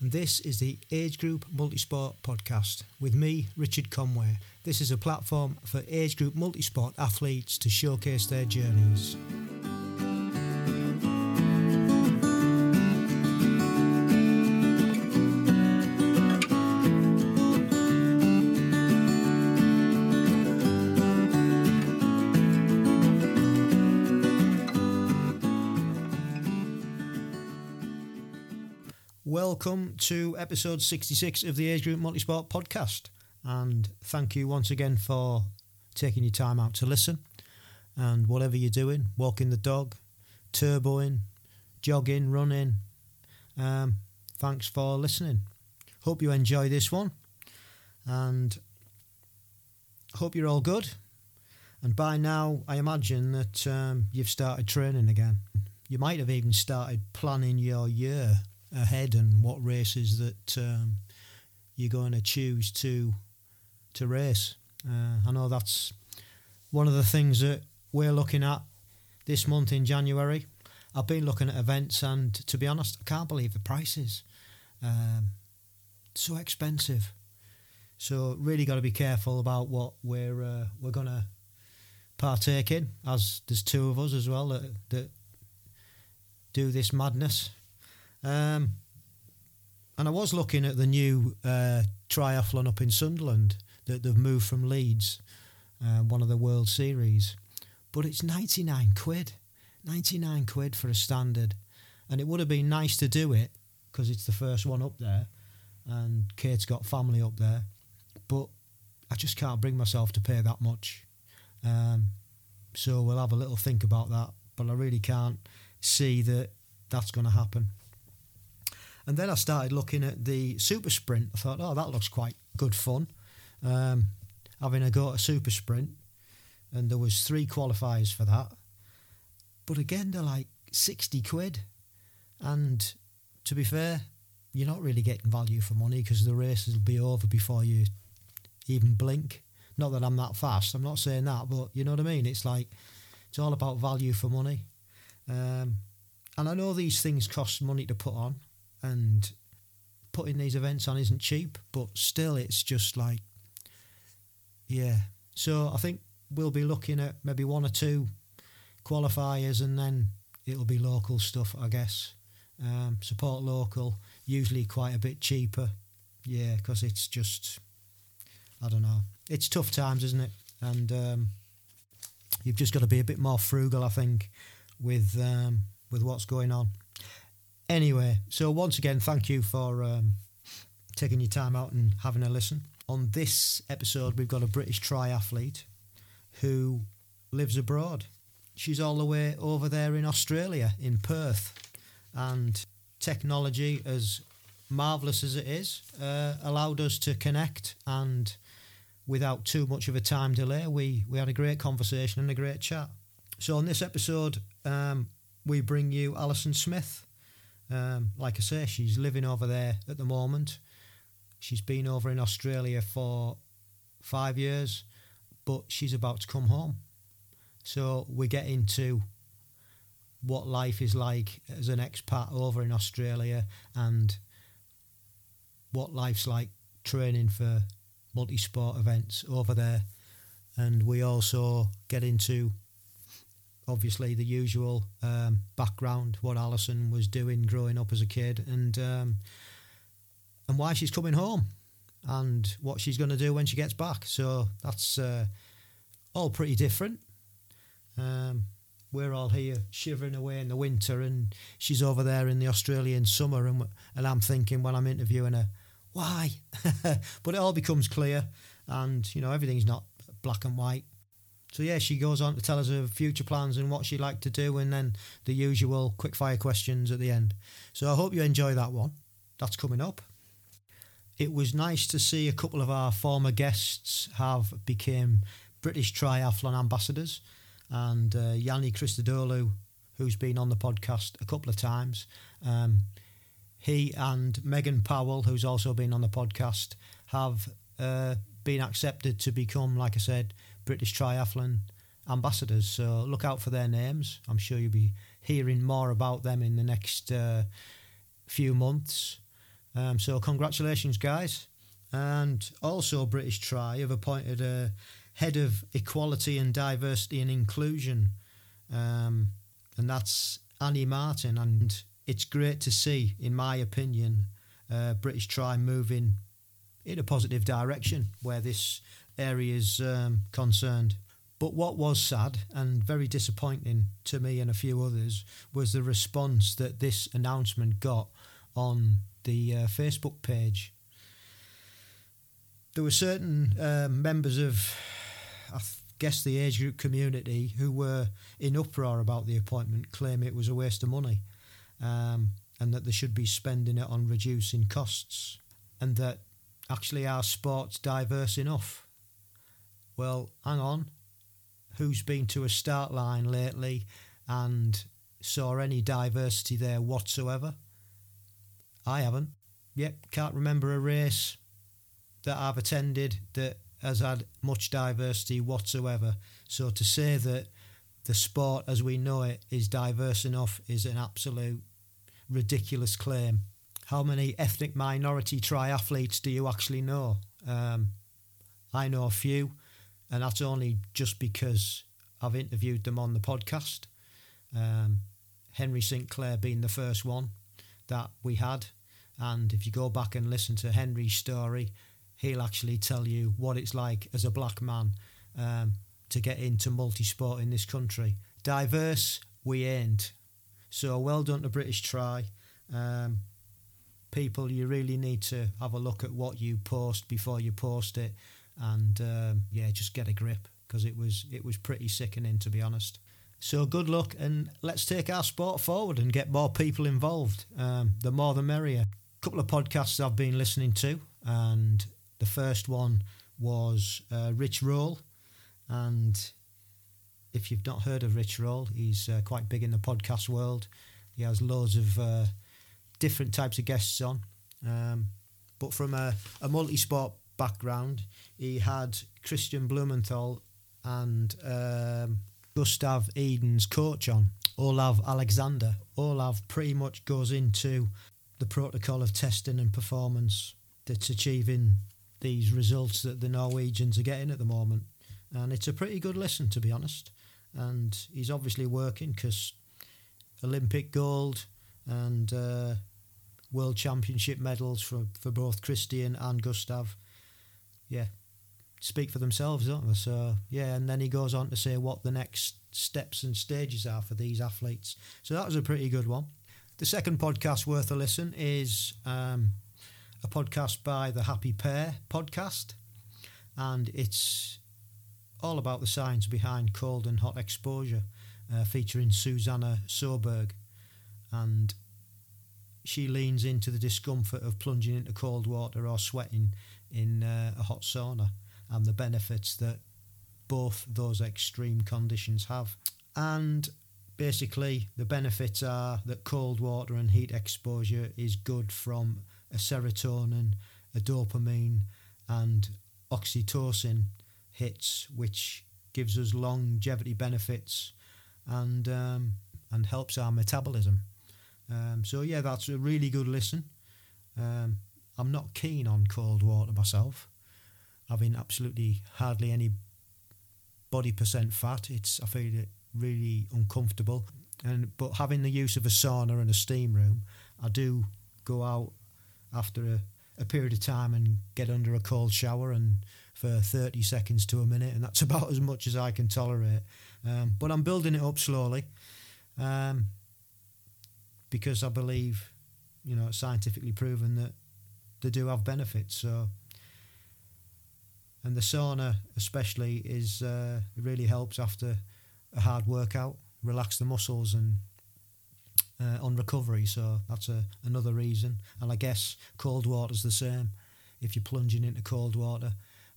and this is the Age Group Multisport podcast with me, Richard Conway. This is a platform for age group multisport athletes to showcase their journeys. Welcome to episode 66 of the Age Group Multisport podcast. And thank you once again for taking your time out to listen. And whatever you're doing, walking the dog, turboing, jogging, running, um, thanks for listening. Hope you enjoy this one. And hope you're all good. And by now, I imagine that um, you've started training again. You might have even started planning your year ahead and what races that um, you're going to choose to to race. Uh, I know that's one of the things that we're looking at this month in January. I've been looking at events, and to be honest, I can't believe the prices. Um, so expensive. So really got to be careful about what we're uh, we're gonna partake in. As there's two of us as well that, that do this madness. Um, and I was looking at the new uh, triathlon up in Sunderland that they've moved from Leeds, uh, one of the World Series, but it's 99 quid. 99 quid for a standard. And it would have been nice to do it because it's the first one up there and Kate's got family up there. But I just can't bring myself to pay that much. Um, so we'll have a little think about that. But I really can't see that that's going to happen. And then I started looking at the super sprint. I thought, oh, that looks quite good fun. Um, having a go at a super sprint, and there was three qualifiers for that. But again, they're like sixty quid, and to be fair, you're not really getting value for money because the race will be over before you even blink. Not that I'm that fast. I'm not saying that, but you know what I mean. It's like it's all about value for money. Um, and I know these things cost money to put on and putting these events on isn't cheap, but still, it's just like, yeah. So I think we'll be looking at maybe one or two qualifiers, and then it'll be local stuff, I guess. Um, support local, usually quite a bit cheaper. Yeah, because it's just, I don't know. It's tough times, isn't it? And um, you've just got to be a bit more frugal, I think, with um, with what's going on. Anyway, so once again, thank you for um, taking your time out and having a listen. On this episode, we've got a British triathlete who lives abroad. She's all the way over there in Australia, in Perth. And technology, as marvellous as it is, uh, allowed us to connect. And without too much of a time delay, we, we had a great conversation and a great chat. So, on this episode, um, we bring you Alison Smith. Um, like I say, she's living over there at the moment. She's been over in Australia for five years, but she's about to come home. So we get into what life is like as an expat over in Australia and what life's like training for multi sport events over there. And we also get into obviously the usual um, background, what Alison was doing growing up as a kid, and um, and why she's coming home, and what she's going to do when she gets back. So that's uh, all pretty different. Um, we're all here shivering away in the winter, and she's over there in the Australian summer, and and I'm thinking when I'm interviewing her, why? but it all becomes clear, and you know everything's not black and white so yeah, she goes on to tell us her future plans and what she'd like to do, and then the usual quickfire questions at the end. So I hope you enjoy that one. That's coming up. It was nice to see a couple of our former guests have become British triathlon ambassadors, and uh, Yanni Christodoulou, who's been on the podcast a couple of times. Um, he and Megan Powell, who's also been on the podcast, have uh, been accepted to become, like I said, British Triathlon ambassadors. So look out for their names. I'm sure you'll be hearing more about them in the next uh, few months. Um, so congratulations, guys. And also British Tri have appointed a head of equality and diversity and inclusion, um, and that's Annie Martin. And it's great to see, in my opinion, uh, British Tri moving in a positive direction where this area is um, concerned. But what was sad and very disappointing to me and a few others was the response that this announcement got on the uh, Facebook page. There were certain uh, members of, I guess, the age group community who were in uproar about the appointment, claiming it was a waste of money um, and that they should be spending it on reducing costs and that actually our sport's diverse enough. Well, hang on who's been to a start line lately and saw any diversity there whatsoever. I haven't. Yep, can't remember a race that I've attended that has had much diversity whatsoever. So to say that the sport as we know it is diverse enough is an absolute ridiculous claim. How many ethnic minority triathletes do you actually know? Um, I know a few and that's only just because I've interviewed them on the podcast. Um, Henry Sinclair being the first one that we had, and if you go back and listen to Henry's story, he'll actually tell you what it's like as a black man um, to get into multi-sport in this country. Diverse, we ain't. So well done to British Tri. Um, people, you really need to have a look at what you post before you post it and um, yeah, just get a grip because it was it was pretty sickening to be honest. So good luck, and let's take our sport forward and get more people involved. Um, the more the merrier. A couple of podcasts I've been listening to, and the first one was uh, Rich Roll, and if you've not heard of Rich Roll, he's uh, quite big in the podcast world. He has loads of uh, different types of guests on, um, but from a, a multi-sport background, he had Kristian Blummenfelt and um, Gustav Iden's coach on, Olav Aleksander. Olav pretty much goes into the protocol of testing and performance that's achieving these results that the Norwegians are getting at the moment. And it's a pretty good listen, to be honest. And he's obviously working because Olympic gold and uh, World Championship medals for, for both Kristian and Gustav yeah, speak for themselves, don't they? So yeah, and then he goes on to say what the next steps and stages are for these athletes. So that was a pretty good one. The second podcast worth a listen is um, a podcast by the Happy Pear podcast, and it's all about the science behind cold and hot exposure, uh, featuring Susanna Soberg, and she leans into the discomfort of plunging into cold water or sweating in uh, a hot sauna and the benefits that both those extreme conditions have. And basically, the benefits are that cold water and heat exposure is good from a serotonin, a dopamine, and oxytocin hits, which gives us longevity benefits and um, and helps our metabolism. Um, so yeah, that's a really good listen. Um, I'm not keen on cold water myself. Having absolutely hardly any body percent fat, it's I feel it really uncomfortable. And but having the use of a sauna and a steam room, I do go out after a, a period of time and get under a cold shower and for 30 seconds to a minute, and that's about as much as I can tolerate. Um, but I'm building it up slowly um, because I believe, you know, it's scientifically proven that they do have benefits. So, and the sauna especially is uh, really helps after a hard workout, relax the muscles and uh, on recovery. So that's a, another reason. And I guess cold water's the same. If you're plunging into cold water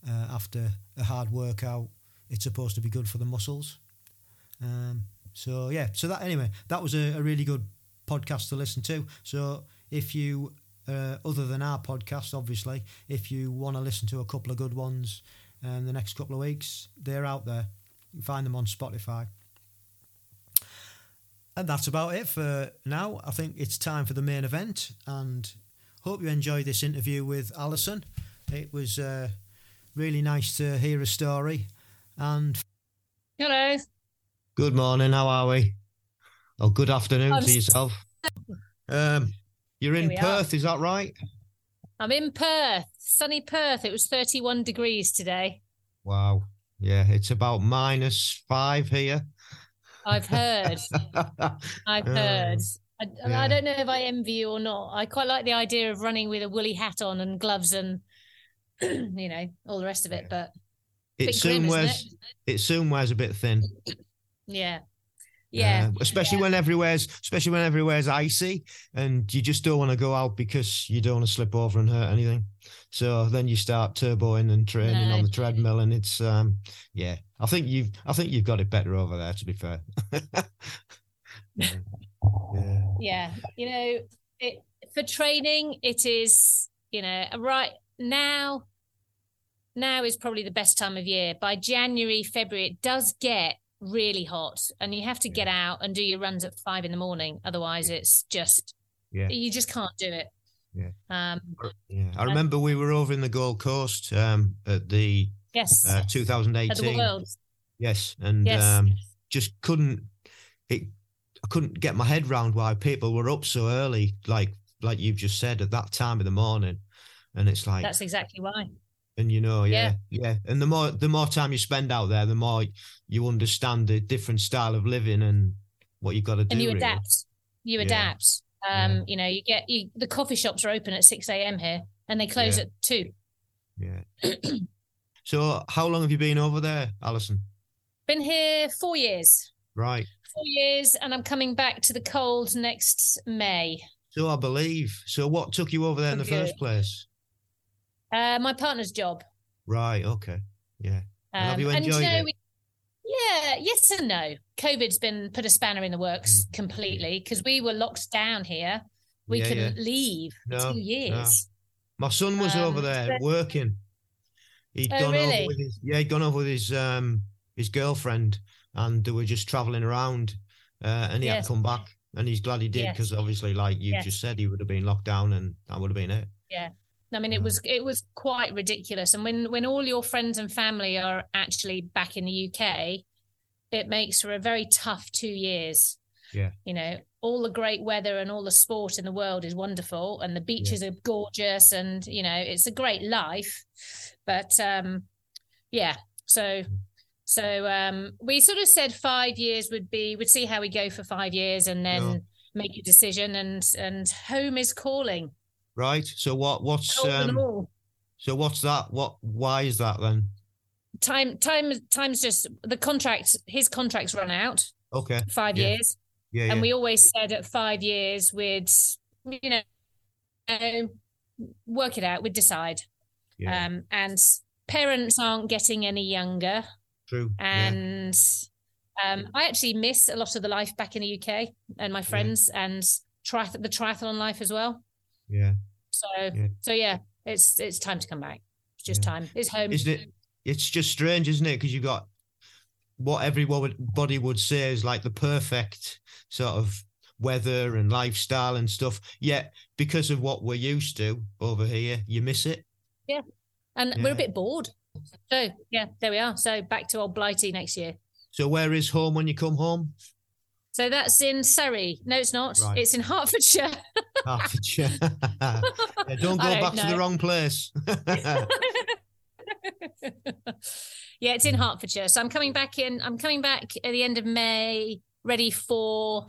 uh, after a hard workout, it's supposed to be good for the muscles. Um, so yeah, so that anyway, that was a, a really good podcast to listen to. So if you uh, other than our podcast, obviously. If you want to listen to a couple of good ones in um, the next couple of weeks, they're out there. You can find them on Spotify. And that's about it for now. I think it's time for the main event, and hope you enjoyed this interview with Alison. It was uh, really nice to hear a story. And hello. Good morning. How are we? Oh, good afternoon I'm to yourself. Um, you're in Perth, are. is that right? I'm in Perth, sunny Perth. It was 31 degrees today. Wow. Yeah, it's about minus five here. I've heard. I've heard. I, yeah. I, don't know if I envy you or not. I quite like the idea of running with a woolly hat on and gloves and you know all the rest of it. But it soon grim, wears it? it? soon wears a bit thin. Yeah, yeah. Uh, especially yeah. when everywhere's especially when everywhere's icy and you just don't want to go out because you don't want to slip over and hurt anything. So then you start turboing and training no. on the treadmill, and it's um yeah. I think you've I think you've got it better over there. To be fair. yeah. yeah. You know, it for training, it is you know right now. Now is probably the best time of year. By January, February, it does get really hot and you have to get out and do your runs at five in the morning otherwise it's just yeah. you just can't do it. Yeah. Um yeah. I remember we were over in the gold coast um at the yes. uh, 2018 yes and yes. um just couldn't it i couldn't get my head round why people were up so early like like you've just said at that time of the morning. And it's like that's exactly why and you know yeah, yeah, yeah. And the more the more time you spend out there the more you understand the different style of living and what you've got to do and you really. adapt. You yeah. adapt. Um yeah. you know you get you the coffee shops are open at 6 a.m here and they close at 2 yeah. So how long have you been over there alison? Been here four years. Right. Four years and i'm coming back to the cold next may. So i believe. So what took you over there in the first place uh, my partner's job. Right. Okay. Yeah. Um, have you enjoyed and, you know, it? We, yeah. Yes and no. COVID's been put a spanner in the works mm. completely because we were locked down here. We yeah, couldn't yeah. leave no, two years. No. My son was um, over there but, working. He'd oh, gone really? over with his yeah, he'd gone over with his um his girlfriend, and they were just traveling around, uh, and he yes. had to come back, and he's glad he did because yes. obviously, like you yes. just said, he would have been locked down, and that would have been it. Yeah, I mean, it was it was quite ridiculous. And when when all your friends and family are actually back in the UK, it makes for a very tough two years. Yeah. You know, all the great weather and all the sport in the world is wonderful, and the beaches yeah. are gorgeous, and you know, it's a great life. But um, yeah, so so um, we sort of said five years would be we'd see how we go for five years, and then. Yeah. Make a decision, and and home is calling right? So what? What's um, so what's that? What? Why is that then? Time, time, time's just the contract. His contracts run out. Okay. Five yeah. years. Yeah, and yeah. we always said at five years we'd, you know, uh, work it out. We'd decide. Yeah. Um, and parents aren't getting any younger. True. And yeah. um, I actually miss a lot of the life back in the UK and my friends yeah. and triath- the triathlon life as well. Yeah. So yeah. so yeah, it's it's time to come back. It's just yeah. time. It's home. Isn't it? It's just strange, isn't it? Because you've got what everybody would say is like the perfect sort of weather and lifestyle and stuff. Yet because of what we're used to over here, you miss it. Yeah. And yeah. we're a bit bored. So yeah, there we are. So back to old Blighty next year. So where is home when you come home? So that's in Surrey. No, it's not. Right. It's in Hertfordshire. Hertfordshire. yeah, don't go don't back know. to the wrong place. yeah, it's in Hertfordshire. So I'm coming back in. I'm coming back at the end of May, ready for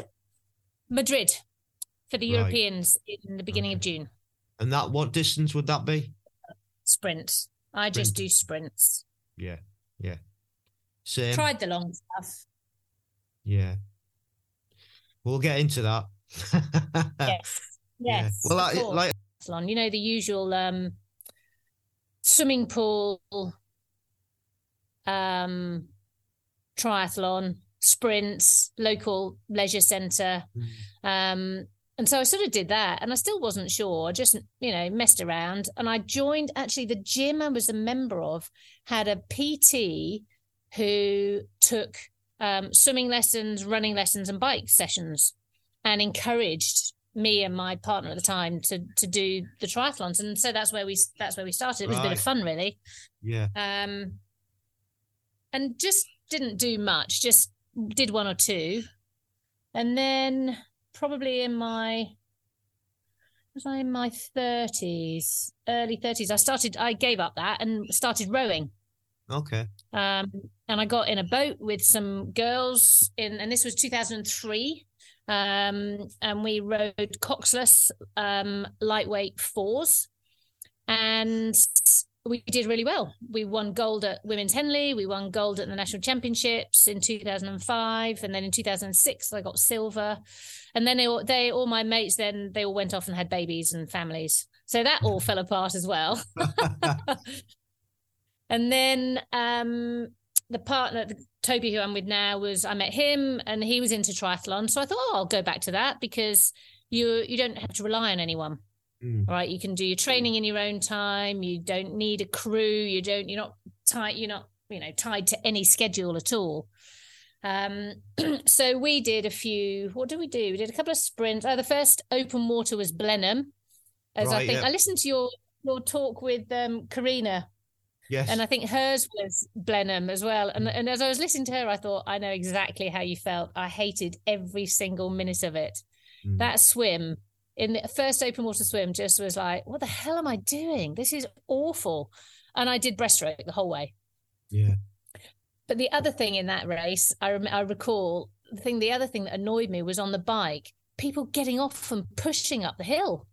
Madrid for the right. Europeans in the beginning okay. of June. And that what distance would that be? Sprint. I Sprint. just do sprints. Yeah, yeah. Same. Tried the long stuff. Yeah. We'll get into that. yes. Yes. Yeah. Well, I, like you know the usual um, swimming pool, um, triathlon, sprints, local leisure centre. Mm. Um, and so I sort of did that and I still wasn't sure. I just, you know, messed around. And I joined actually the gym I was a member of had a PT who took um, swimming lessons, running lessons, and bike sessions, and encouraged me and my partner at the time to to do the triathlons, and so that's where we that's where we started. It was right. a bit of fun, really. Yeah. Um, and just didn't do much. Just did one or two, and then probably in my was I in my thirties, early thirties, I started. I gave up that and started rowing. Okay. Um, and I got in a boat with some girls in, and this was 2003. Um, and we rowed coxless um, lightweight fours, and we did really well. We won gold at Women's Henley. We won gold at the national championships in 2005, and then in 2006 I got silver. And then they all, they all my mates then they all went off and had babies and families, so that all fell apart as well. and then um, the partner, Toby, who I'm with now, was I met him and he was into triathlon. So I thought, oh, I'll go back to that because you you don't have to rely on anyone. Mm. Right. You can do your training in your own time. You don't need a crew. You don't, you're not tied, you're not, you know, tied to any schedule at all. Um, so we did a few, what did we do? We did a couple of sprints. Oh, the first open water was Blenheim. As right, I think yeah. I listened to your your talk with um Karina Yes. And I think hers was Blenheim as well. And, and as I was listening to her, I thought, I know exactly how you felt. I hated every single minute of it. Mm. That swim in the first open water swim just was like, what the hell am I doing? This is awful. And I did breaststroke the whole way. Yeah. But the other thing in that race, I, rem- I recall the thing, the other thing that annoyed me was on the bike, people getting off and pushing up the hill.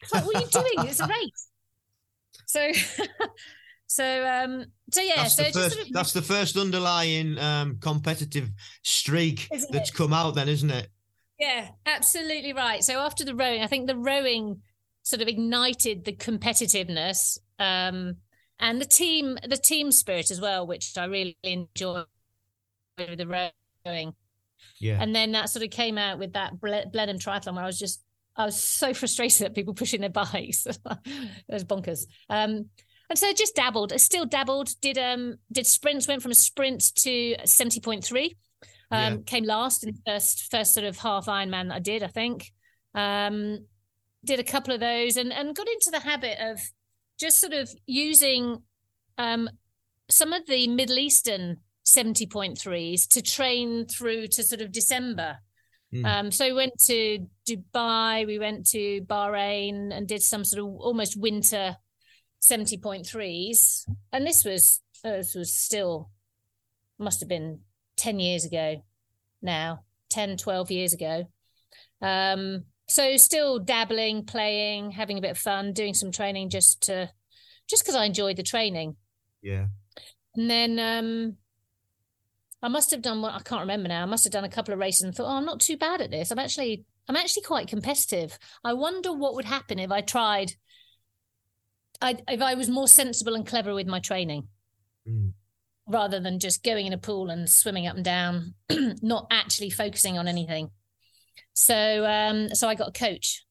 It's like, what are you doing? It's a race. So So um so yeah, that's so the first, sort of... that's the first underlying um competitive streak isn't that's it? come out then, isn't it? Yeah, absolutely right. So after the rowing, I think the rowing sort of ignited the competitiveness um and the team the team spirit as well, which I really enjoy with the rowing. Yeah. And then that sort of came out with that Blenheim triathlon where I was just I was so frustrated at people pushing their bikes. it was bonkers. Um, and so just dabbled. I still dabbled. Did um did sprints. Went from a sprint to seventy point three. Um, yeah. Came last in the first first sort of half Ironman that I did. I think. Um, did a couple of those and and got into the habit of just sort of using um some of the Middle Eastern 70.3s to train through to sort of December. Mm. Um, so we went to Dubai, we went to Bahrain and did some sort of almost winter 70.3s and this was uh, this was still must have been 10 years ago now 10 12 years ago. Um so still dabbling playing having a bit of fun doing some training just to just because i enjoyed the training. Yeah. And then um i must have done what i can't remember now i must have done a couple of races and thought oh i'm not too bad at this. I'm actually i'm actually quite competitive. I wonder what would happen if i tried I, if I was more sensible and clever with my training, mm. rather than just going in a pool and swimming up and down, not actually focusing on anything. So, um, so I got a coach.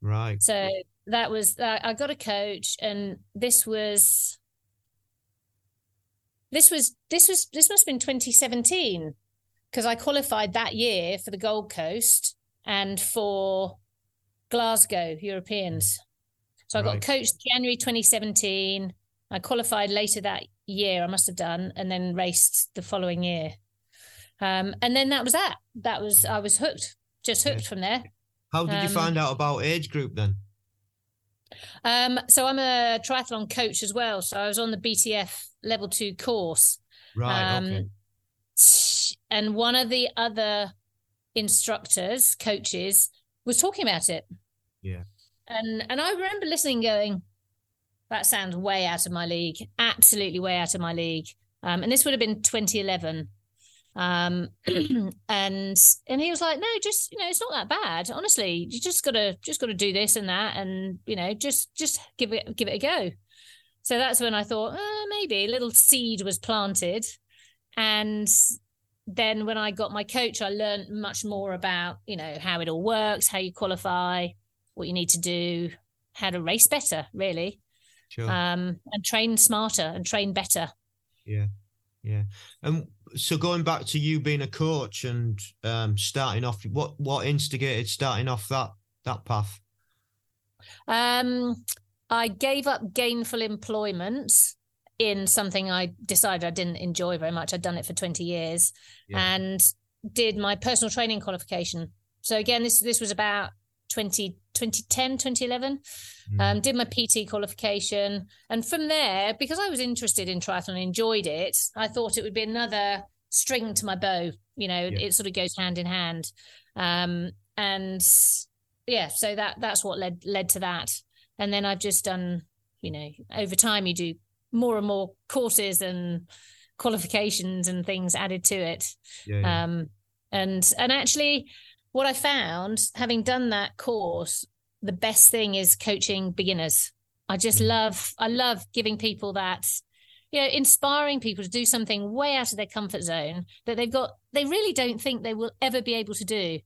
Right. So that was uh, I got a coach, and this was this was this was this must have been 2017 because I qualified that year for the Gold Coast and for Glasgow Europeans. So I got coached January 2017. I qualified later that year, I must have done, and then raced the following year. Um, and then that was that. That was I was hooked, just hooked yeah. from there. How did um, you find out about age group then? Um, so I'm a triathlon coach as well. So I was on the BTF level two course. Right. Um, okay. And one of the other instructors, coaches, was talking about it. Yeah. And and I remember listening, going, "That sounds way out of my league. Absolutely way out of my league." Um, and this would have been 2011. Um, and and he was like, "No, just you know, it's not that bad. Honestly, you just gotta just gotta do this and that, and you know, just just give it give it a go." So that's when I thought, oh, maybe a little seed was planted, and then when I got my coach, I learned much more about you know how it all works, how you qualify, what you need to do, how to race better, really. Sure. Um, and train smarter and train better. Yeah. Yeah. And so going back to you being a coach and um, starting off, what what instigated starting off that that path? Um, I gave up gainful employment in something I decided I didn't enjoy very much. I'd done it for 20 years yeah. and did my personal training qualification. So again, this this was about 20, 2010, 2011. Mm. Um, did my PT qualification. And from there, because I was interested in triathlon and enjoyed it, I thought it would be another string to my bow. You know, yeah. it sort of goes hand in hand. Um, and yeah, so that that's what led led to that. And then I've just done, you know, over time you do more and more courses and qualifications and things added to it. Yeah, yeah. Um, and and actually, what I found having done that course, the best thing is coaching beginners. I just mm. love I love giving people that you know inspiring people to do something way out of their comfort zone that they've got they really don't think they will ever be able to do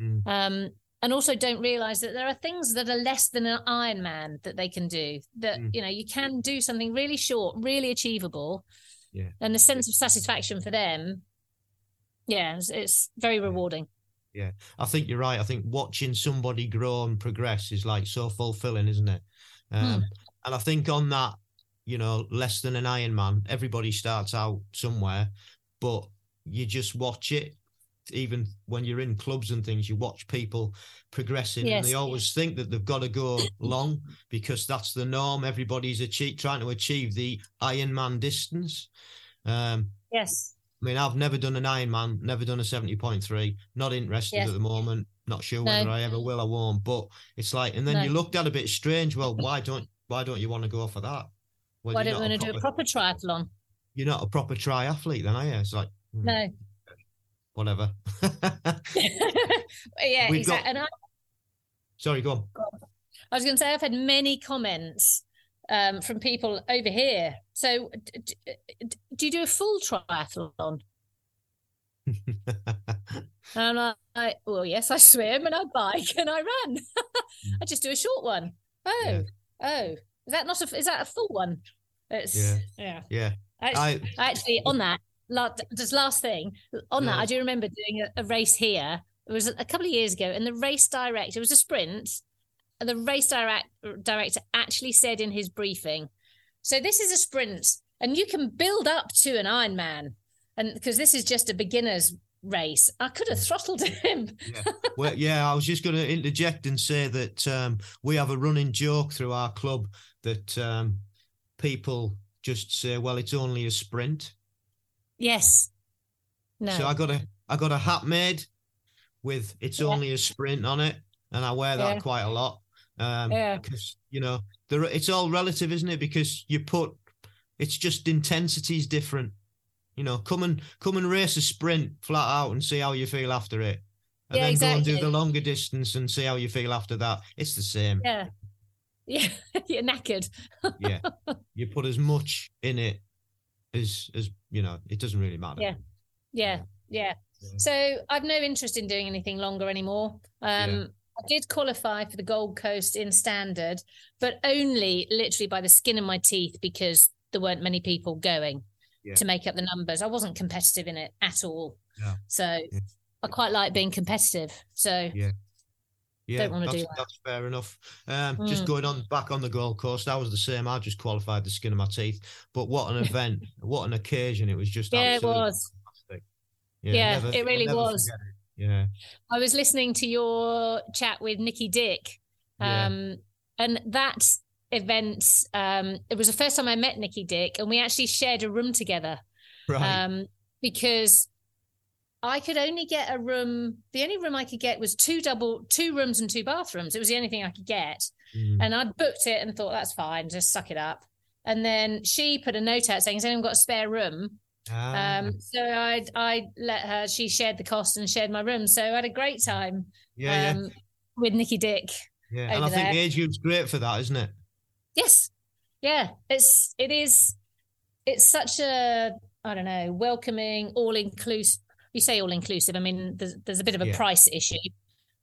mm. um, and also don't realize that there are things that are less than an Ironman that they can do. That mm. you know you can do something really short, really achievable, yeah. and the sense of satisfaction for them. Yeah, it's, it's very rewarding. Yeah, I think you're right. I think watching somebody grow and progress is like so fulfilling, isn't it? Um, mm. And I think on that, you know, less than an Ironman, everybody starts out somewhere, but you just watch it even when you're in clubs and things, you watch people progressing, yes. and they always think that they've got to go long because that's the norm. Everybody's achieve, trying to achieve the Ironman distance. Um, yes. I mean, I've never done an Ironman, never done a 70.3, not interested yes. at the moment, not sure whether. I ever will, or won't. But it's like, and then no. you looked at a bit strange. Well, why don't why don't you want to go for that? Well, why don't you want to do a proper triathlon? You're not a proper triathlete, then, are you? It's like, hmm. no whatever. yeah, We've exactly. Got... And I... Sorry, go on. I was going to say I've had many comments um, from people over here. So, d- d- do you do a full triathlon? and I'm like, well, yes, I swim and I bike and I run. I just do a short one. Oh, yeah. oh, is that not a? Is that a full one? It's yeah, yeah, yeah. Actually, I, actually on that, just last thing on yeah. that, I do remember doing a, a, race here. It was a couple of years ago, and the race director it was a sprint. And the race direct, director actually said in his briefing, "So this is a sprint, and you can build up to an Ironman, and because this is just a beginner's race, I could have throttled him." yeah. Well, yeah, I was just going to interject and say that um, we have a running joke through our club that um, people just say, "Well, it's only a sprint." Yes. No. So I got a I got a hat made with it's yeah. only a sprint on it, and I wear that yeah. quite a lot. Um, yeah. Because you know, there it's all relative, isn't it? Because you put it's just intensity's different. You know, come and come and race a sprint flat out and see how you feel after it. And yeah, then exactly. go and do the longer distance and see how you feel after that. It's the same. Yeah. Yeah. You're knackered. yeah. You put as much in it as as you know, it doesn't really matter. Yeah. Yeah. Yeah. yeah. So I've no interest in doing anything longer anymore. Um yeah. I did qualify for the Gold Coast in standard, but only literally by the skin of my teeth because there weren't many people going yeah. to make up the numbers. I wasn't competitive in it at all. Yeah. So I quite like being competitive. So yeah. Yeah, Don't want to do that. that's fair enough. Um, mm. Just going on back on the Gold Coast, that was the same. I just qualified the skin of my teeth. But what an event! what an occasion! It was just yeah, it was. Yeah, yeah never, it really was. It. Yeah, I was listening to your chat with Nikki Dick, um, yeah. and that event. Um, it was the first time I met Nikki Dick, and we actually shared a room together. Right. Um, because I could only get a room. The only room I could get was two double, two rooms and two bathrooms. It was the only thing I could get. Mm. And I'd booked it and thought, that's fine, just suck it up. And then she put a note out saying, has anyone got a spare room? Ah. Um, so I I let her, she shared the cost and shared my room. So I had a great time yeah, um, yeah. with Nikki Dick. Yeah, and I think there. the age group's great for that, isn't it? Yes. Yeah. It's, it is, it's such a, I don't know, welcoming, all inclusive you say all inclusive. I mean, there's there's a bit of a yeah. price issue.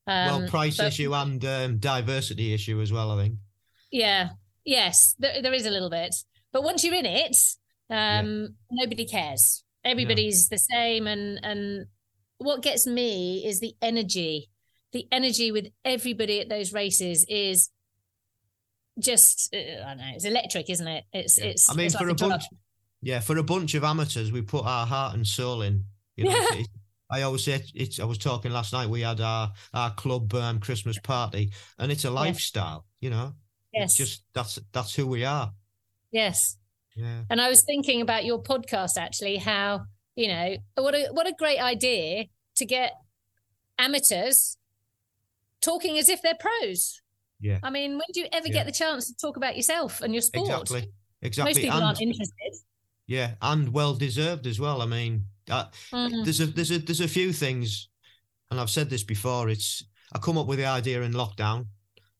Um, well, price but, issue and um, diversity issue as well. I think. Yeah. Yes, there, there is a little bit, but once you're in it, um, yeah. nobody cares. Everybody's no. the same, and and what gets me is the energy the energy with everybody at those races is just uh, I don't know, it's electric, isn't it? It's yeah. it's. I mean, it's for like a, a bunch, yeah, for a bunch of amateurs, we put our heart and soul in. You know, yeah. I always say it's. I was talking last night. We had our our club um, Christmas party, and it's a lifestyle. You know, yes, it's just that's that's who we are. Yes. Yeah. And I was thinking about your podcast actually, how you know what a what a great idea to get amateurs talking as if they're pros. Yeah. I mean, when do you ever yeah. get the chance to talk about yourself and your sport? Exactly. Exactly. Most people and, aren't interested. Yeah, and well deserved as well. I mean, uh, mm-hmm. there's a there's a there's a few things, and I've said this before. It's I come up with the idea in lockdown.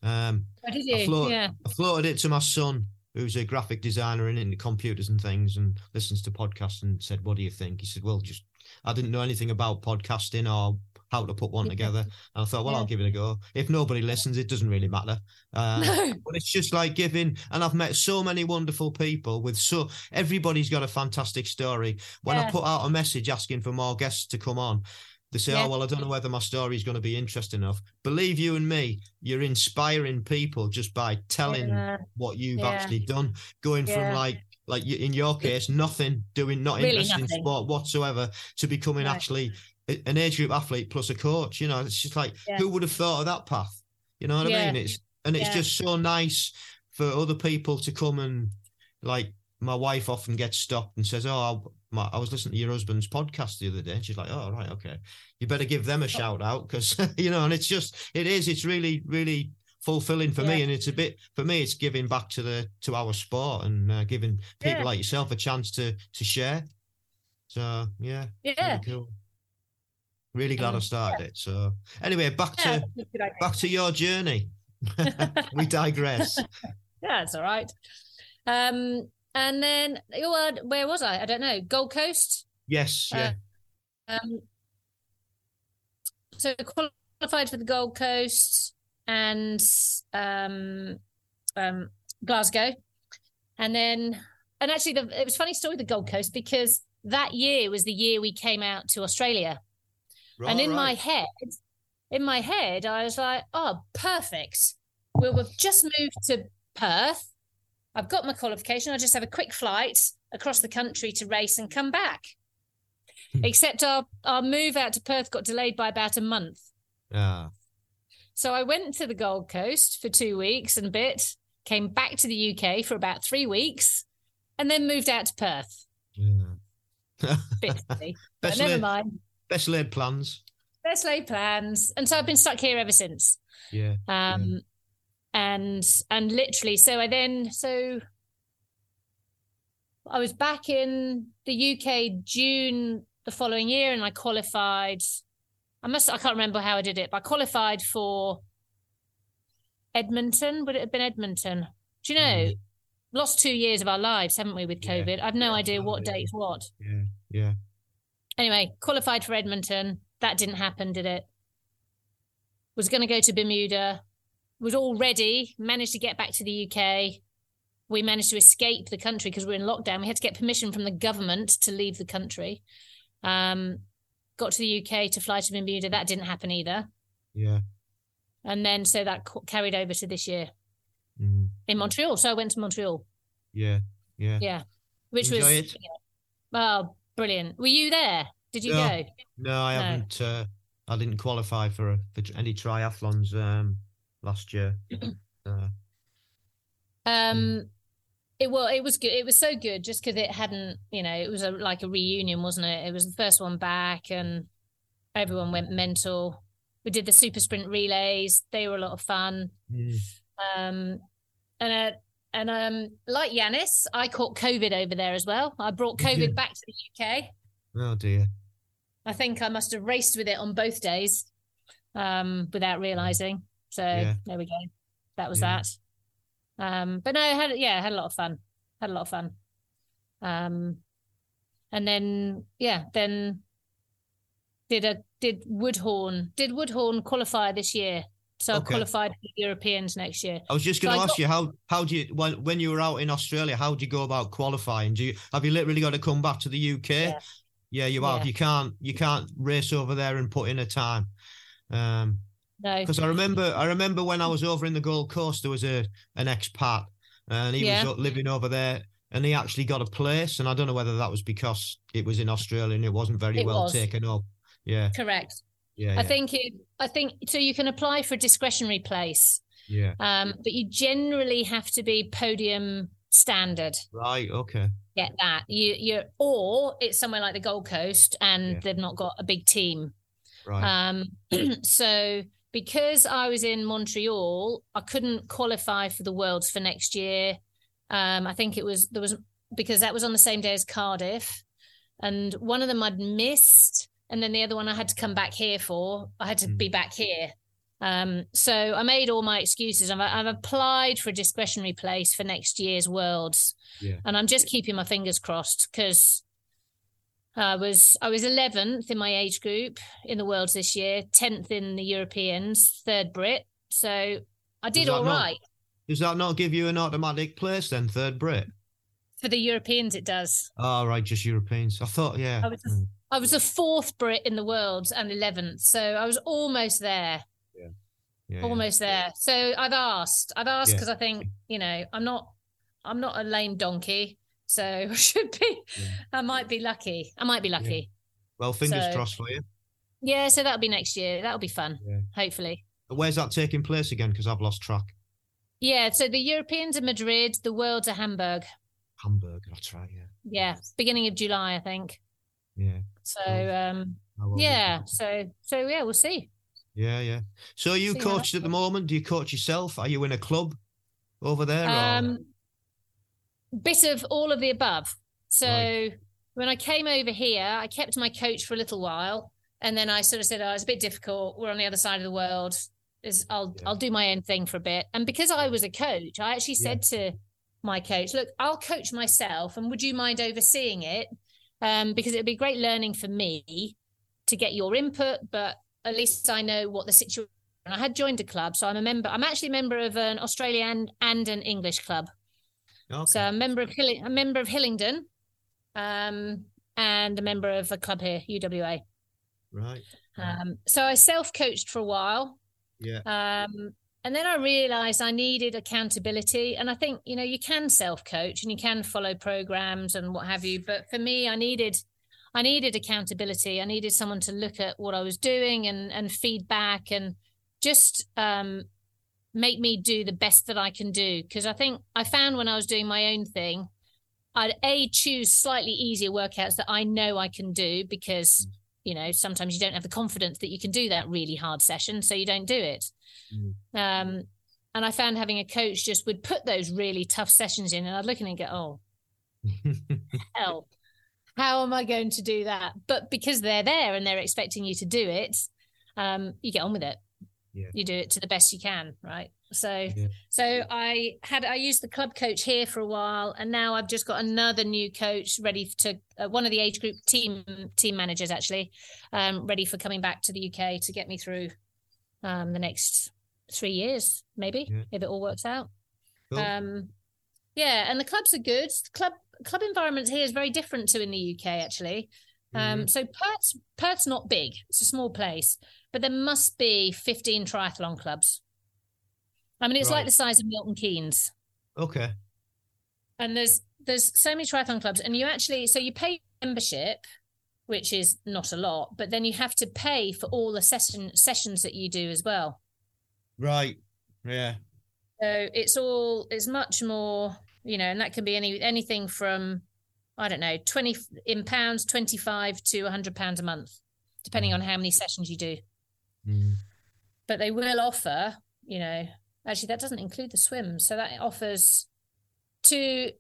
Um, oh, did you? I float, yeah. I floated it to my son, who's a graphic designer and into computers and things, and listens to podcasts, and said, "What do you think?" He said, "Well, just I didn't know anything about podcasting or how to put one together. And I thought, well, yeah. I'll give it a go. If nobody listens, it doesn't really matter. Uh, no. But it's just like giving, and I've met so many wonderful people with so everybody's got a fantastic story. When yeah. I put out a message asking for more guests to come on, they say, yeah. oh, well, I don't know whether my story is going to be interesting enough. Believe you and me, you're inspiring people just by telling yeah. what you've yeah. actually done. Going from like, like in your case, nothing, doing not really interested nothing. in sport whatsoever, to becoming right. actually an age group athlete plus a coach. You know, it's just like who would have thought of that path? You know what. I mean? It's and it's just so nice for other people to come and like my wife often gets stopped and says, "Oh, my, I was listening to your husband's podcast the other day." And she's like, "Oh, right, okay, you better give them a oh. shout out because you know." And it's just it is it's really really fulfilling for me and it's a bit for me it's giving back to the to our sport and uh, giving people like yourself a chance to to share so yeah yeah really cool. Really glad um, I started yeah. it. So anyway, back yeah, to back to your journey. we digress. yeah, it's all right. Um, and then where was I? I don't know. Gold Coast. Yes. Yeah. Uh, um. So qualified for the Gold Coast and um, um, Glasgow, and then and actually the, it was funny story the Gold Coast because that year was the year we came out to Australia Right, and in right. my head, in my head, I was like, oh, perfect. We'll have just moved to Perth. I've got my qualification. I'll just have a quick flight across the country to race and come back. Hmm. Except our, our move out to Perth got delayed by about a month. Yeah. So I went to the Gold Coast for two weeks and a bit, came back to the UK for about three weeks, and then moved out to Perth. Yeah. but never mind. Best laid plans. Best laid plans. And so I've been stuck here ever since. Yeah. Um yeah. And and literally so I then so I was back in the UK June the following year and I qualified I must I can't remember how I did it, but I qualified for Edmonton. Would it have been Edmonton? Do you know? Mm. Lost two years of our lives, haven't we, with COVID? Yeah, I've no yeah, idea what date what. Yeah, yeah anyway, qualified for Edmonton. That didn't happen, did it? Was going to go to Bermuda. Was all ready. Managed to get back to the UK. We managed to escape the country because we are in lockdown. We had to get permission from the government to leave the country. Um, got to the UK to fly to Bermuda. That didn't happen either. Yeah. And then so that carried over to this year mm. in Montreal. So I went to Montreal. Yeah. Yeah. Yeah. Which Enjoy was? You well, Brilliant. Were you there? Did you no, go? No, I no. haven't. Uh, I didn't qualify for, for any triathlons um, last year. uh, um, it well, it was good. It was so good just because it hadn't, you know, it was a, like a reunion, wasn't it? It was the first one back, and everyone went mental. We did the super sprint relays; they were a lot of fun. Mm. Um, and uh, and um, like Yanis, I caught COVID over there as well. I brought COVID back to the UK. Oh dear. I think I must have raced with it on both days um, without realizing. So yeah. there we go. That was yeah. that. Um, but no, I had yeah, I had a lot of fun. Had a lot of fun. Um, and then yeah, then did a did Woodhorn did Woodhorn qualify this year? So okay. qualified for Europeans next year. I was just going to so ask got... you how how do you when when you were out in Australia, how do you go about qualifying? Do you have you literally got to come back to the UK? Yeah, yeah you have. Yeah. You can't you can't race over there and put in a time. Um, no. Because I remember, I remember when I was over in the Gold Coast, there was a an expat, and he yeah. was living over there, and he actually got a place. And I don't know whether that was because it was in Australia and it wasn't very it well was. taken up. Yeah, correct. Yeah, I yeah. think it. I think so. You can apply for a discretionary place. Yeah. Um, but you generally have to be podium standard. Right. Okay. Get that. You you or it's somewhere like the Gold Coast and yeah. they've not got a big team. Right. Um. so because I was in Montreal, I couldn't qualify for the Worlds for next year. Um. I think it was there was because that was on the same day as Cardiff, and one of them I'd missed, and then the other one I had to come back here for. I had to mm. be back here. Um, so I made all my excuses. I've, I've, applied for a discretionary place for next year's Worlds, yeah. and I'm just keeping my fingers crossed because I was I was 11th in my age group in the Worlds this year, 10th in the Europeans, third Brit. So I did all not, right. Does that not give you an automatic place then, third Brit? For the Europeans, it does. Oh, right, just Europeans. I thought, yeah. I was, mm. I was the fourth Brit in the Worlds and 11th, so I was almost there yeah, almost yeah. there. So I've asked, I've asked because yeah. I think you know I'm not, I'm not a lame donkey, so should be. I might be lucky. I might be lucky. Well, fingers so, crossed for you. Yeah, so that'll be next year. That'll be fun. Hopefully. Where's that taking place again? Because I've lost track. Yeah, so the Europeans are Madrid, the World's are Hamburg. Hamburg, that's right. Yeah. Yeah, beginning of July, I think. Yeah. So um, yeah, so so yeah, we'll see. Yeah, yeah. So you coached at the moment? Do you coach yourself? Are you in a club over there? Um, bit of all of the above. So right. when I came over here, I kept my coach for a little while, and then I sort of said, "Oh, it's a bit difficult. We're on the other side of the world. Is I'll yeah. I'll do my own thing for a bit." And because I was a coach, I actually said yeah. to my coach, "Look, I'll coach myself, and would you mind overseeing it? Um, because it'd be great learning for me." to get your input, but at least I know what the situation. I had joined a club, so I'm a member. I'm actually a member of an Australian and an English club. Okay. So a member of Hill- a member of Hillingdon, um, and a member of a club here, UWA. Right. Um, so I self-coached for a while. Yeah. Um, and then I realized I needed accountability. And I think, you know, you can self coach and you can follow programs and what have you. But for me, I needed I needed accountability. I needed someone to look at what I was doing and and feedback and just um, make me do the best that I can do. Because I think I found when I was doing my own thing, I'd a choose slightly easier workouts that I know I can do because mm. you know sometimes you don't have the confidence that you can do that really hard session, so you don't do it. Mm. Um, and I found having a coach just would put those really tough sessions in, and I'd look at and go, "Oh, hell." how am I going to do that? But because they're there and they're expecting you to do it, um, you get on with it. Yeah. You do it to the best you can, right? So, yeah. so I had I used the club coach here for a while, and now I've just got another new coach ready to uh, one of the age group team team managers actually, um, ready for coming back to the UK to get me through um, the next three years, maybe yeah. if it all works out. Cool. Um, yeah, and the clubs are good. The club club environment here is very different to in the UK actually. Um, mm-hmm. So Perth's Perth's not big; it's a small place, but there must be fifteen triathlon clubs. I mean, it's right. like the size of Milton Keynes. Okay. And there's there's so many triathlon clubs, and you actually so you pay membership, which is not a lot, but then you have to pay for all the session sessions that you do as well. Right. Yeah. So it's all it's much more you know, and that can be any anything from I don't know, 20 in pounds, 25 to 100 pounds a month, depending on how many sessions you do. Mm. But they will offer, you know, actually that doesn't include the swim. So that offers two,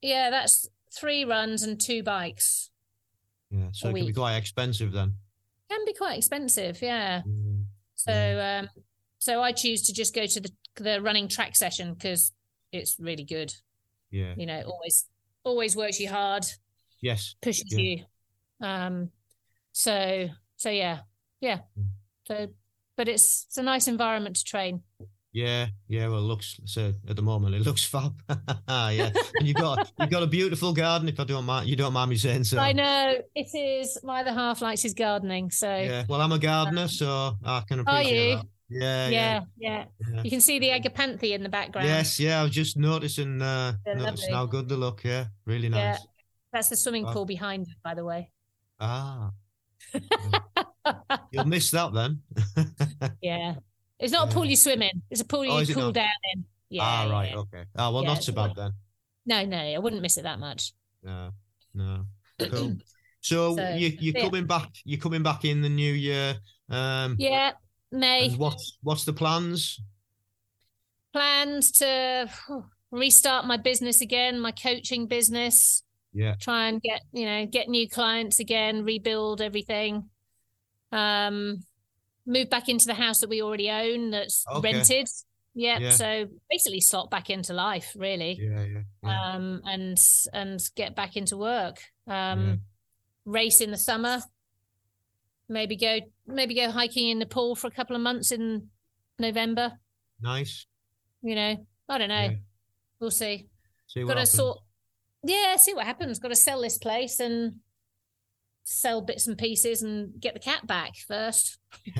yeah, that's three runs and two bikes. Yeah. So it can be quite expensive then. Can be quite expensive. Yeah. Mm. So, yeah. um, so I choose to just go to the, the running track session because it's really good. Yeah. You know, always always works you hard. Yes. Pushes yeah. you. Um so so yeah. Yeah. So but it's it's a nice environment to train. Yeah, yeah. Well, it looks so at the moment it looks fab. yeah, and you've got you've got a beautiful garden. If I don't mind, you don't mind me saying so. I know it is. My other half likes his gardening. So yeah. Well, I'm a gardener, so I can appreciate Are you? that. Yeah, yeah, yeah, yeah. You can see the agapanthi in the background. Yes, yeah. I was just noticing, uh, noticing how good they look. Yeah, really nice. Yeah. That's the swimming pool behind it, by the way. Ah. You'll miss that then. yeah. It's not a pool you swim in. It's a pool oh, you cool down in. Yeah. Ah, right. Yeah. Okay. Ah, well, yeah, not so bad then. No, no, I wouldn't miss it that much. No, no. Cool. so, so, you you're yeah. coming back. You're coming back in the new year. Um, yeah, May. What's what's the plans? Plans to restart my business again, my coaching business. Yeah. Try and get you know get new clients again, rebuild everything. Um, move back into the house that we already own that's okay. rented. Yep. Yeah. So basically slot back into life, really. Yeah, yeah, yeah. Um, and and get back into work. Um, yeah. race in the summer. Maybe go maybe go hiking in Nepal for a couple of months in November. Nice. You know, I don't know. Yeah. We'll see. See what Got to sort. Yeah, see what happens. Got to sell this place and sell bits and pieces and get the cat back first.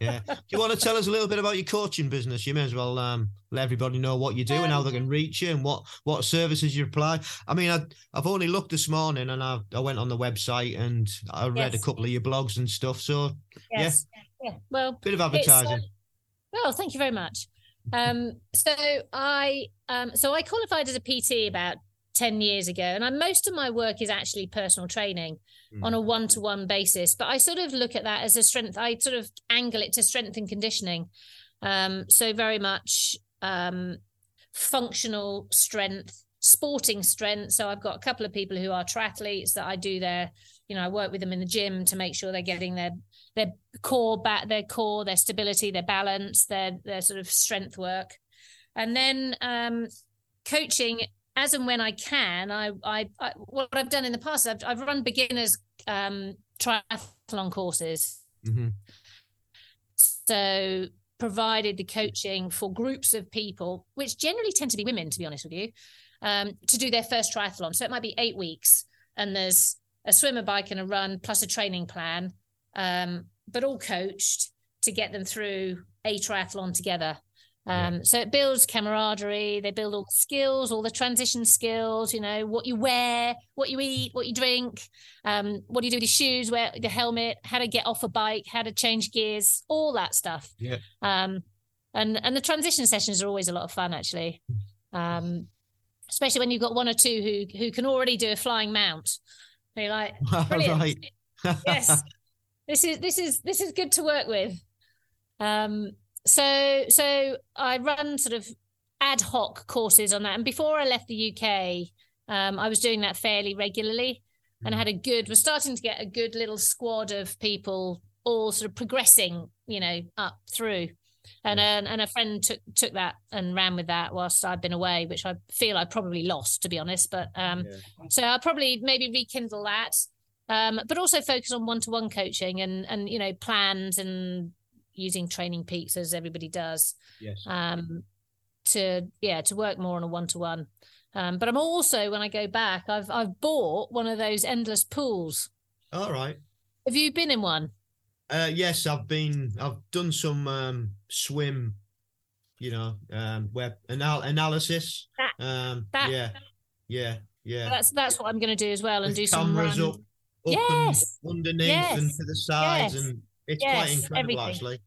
yeah. Do you want to tell us a little bit about your coaching business? You may as well um, let everybody know what you do um, and how they can reach you and what what services you apply. I mean, I, I've only looked this morning and I, I went on the website and I read yes. a couple of your blogs and stuff. So yes. yeah, yeah. Well, bit of advertising. Uh, well, thank you very much. Um, so I um, so I qualified as a PT about 10 years ago. And I, most of my work is actually personal training mm. on a one to one basis. But I sort of look at that as a strength, I sort of angle it to strength and conditioning. Um, so, very much um, functional strength, sporting strength. So, I've got a couple of people who are triathletes that I do their, you know, I work with them in the gym to make sure they're getting their their core back, their core, their stability, their balance, their their sort of strength work. And then um, coaching as and when I can, I, I, I what I've done in the past, I've, I've run beginners um, triathlon courses. Mm-hmm. So provided the coaching for groups of people, which generally tend to be women, to be honest with you, um, to do their first triathlon. So it might be eight weeks, and there's a swim, a bike, and a run, plus a training plan, um, but all coached to get them through a triathlon together. Um, yeah. So it builds camaraderie. They build all the skills, all the transition skills. You know what you wear, what you eat, what you drink, um, what do you do with your shoes, wear the helmet, how to get off a bike, how to change gears, all that stuff. Yeah. Um, and and the transition sessions are always a lot of fun, actually. Um, especially when you've got one or two who who can already do a flying mount. And you're like, brilliant. yes, this is this is this is good to work with. Um, so so I run sort of ad hoc courses on that. And before I left the UK, um, I was doing that fairly regularly, and I had a good. Was starting to get a good little squad of people all sort of progressing, you know, up through. And uh, and a friend took took that and ran with that whilst I'd been away, which I feel I probably lost to be honest. But um, yeah. so I'll probably maybe rekindle that. Um, but also focus on one to one coaching and and you know plans and using TrainingPeaks as everybody does. Yes. Um, to yeah, to work more on a one to one. Um but I'm also when I go back, I've I've bought one of those endless pools. All right. Have you been in one? Uh, yes, I've been. I've done some um, swim, you know, um, web anal- analysis. That, um, that, yeah, yeah, yeah. That's that's what I'm going to do as well, and do some cameras up, up yes. underneath yes. and to the sides, yes. and it's yes. quite incredible Everything. actually.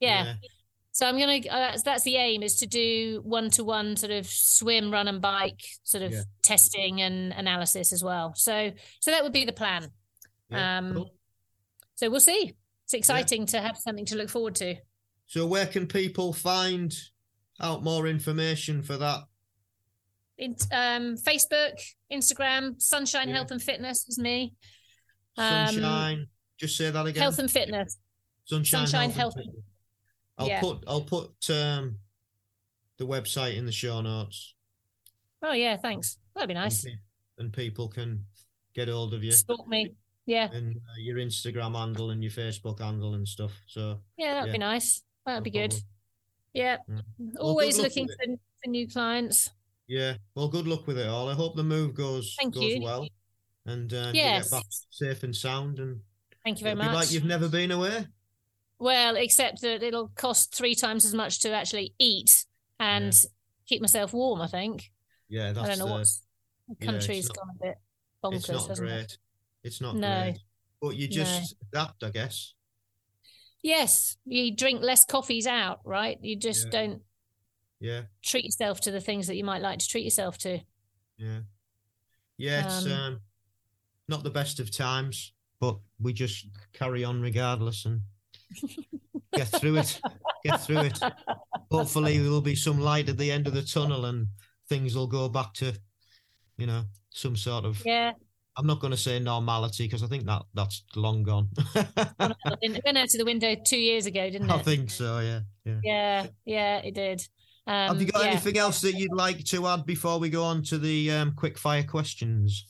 Yeah. yeah. So I'm gonna. Uh, that's, that's the aim is to do one to one sort of swim, run, and bike sort of yeah. testing and analysis as well. So so that would be the plan. Yeah, um, cool. So we'll see. It's exciting to have something to look forward to. So where can people find out more information for that? In, um, Facebook, Instagram, Sunshine Health and Fitness is me. Um, Sunshine. Just say that again. Health and Fitness. Sunshine, Sunshine Health. Health I'll yeah. put I'll put um, the website in the show notes. Oh yeah, thanks. That'd be nice. And, and people can get hold of you. Stalk me. Yeah. And uh, your Instagram handle and your Facebook handle and stuff. So yeah, that'd yeah. be nice. That'd no be good. Yeah. yeah. Always well, looking for, for new clients. Yeah. Well, good luck with it all. I hope the move goes Thank goes you. well, and uh, yes. you get back safe and sound. And thank you very much. Like you've never been away. Well, except that it'll cost three times as much to actually eat and yeah. keep myself warm. I think. Yeah, that's. I don't know uh, what's the country's yeah, gone a bit bonkers. It's not hasn't great. It? It's not no. great. But you just no. adapt, I guess. Yes, you drink less coffees out, right? You just yeah. don't. Yeah. Treat yourself to the things that you might like to treat yourself to. Yeah. Yeah, it's um, um, not the best of times, but we just carry on regardless and get through it. Get through it. Hopefully, there will be some light at the end of the tunnel, and things will go back to, you know, some sort of yeah. I'm not going to say normality because I think that that's long gone. it went out to the window two years ago, didn't it? I think so. Yeah. Yeah. Yeah. Yeah. It did. Um, Have you got yeah. anything else that you'd like to add before we go on to the um, quick fire questions?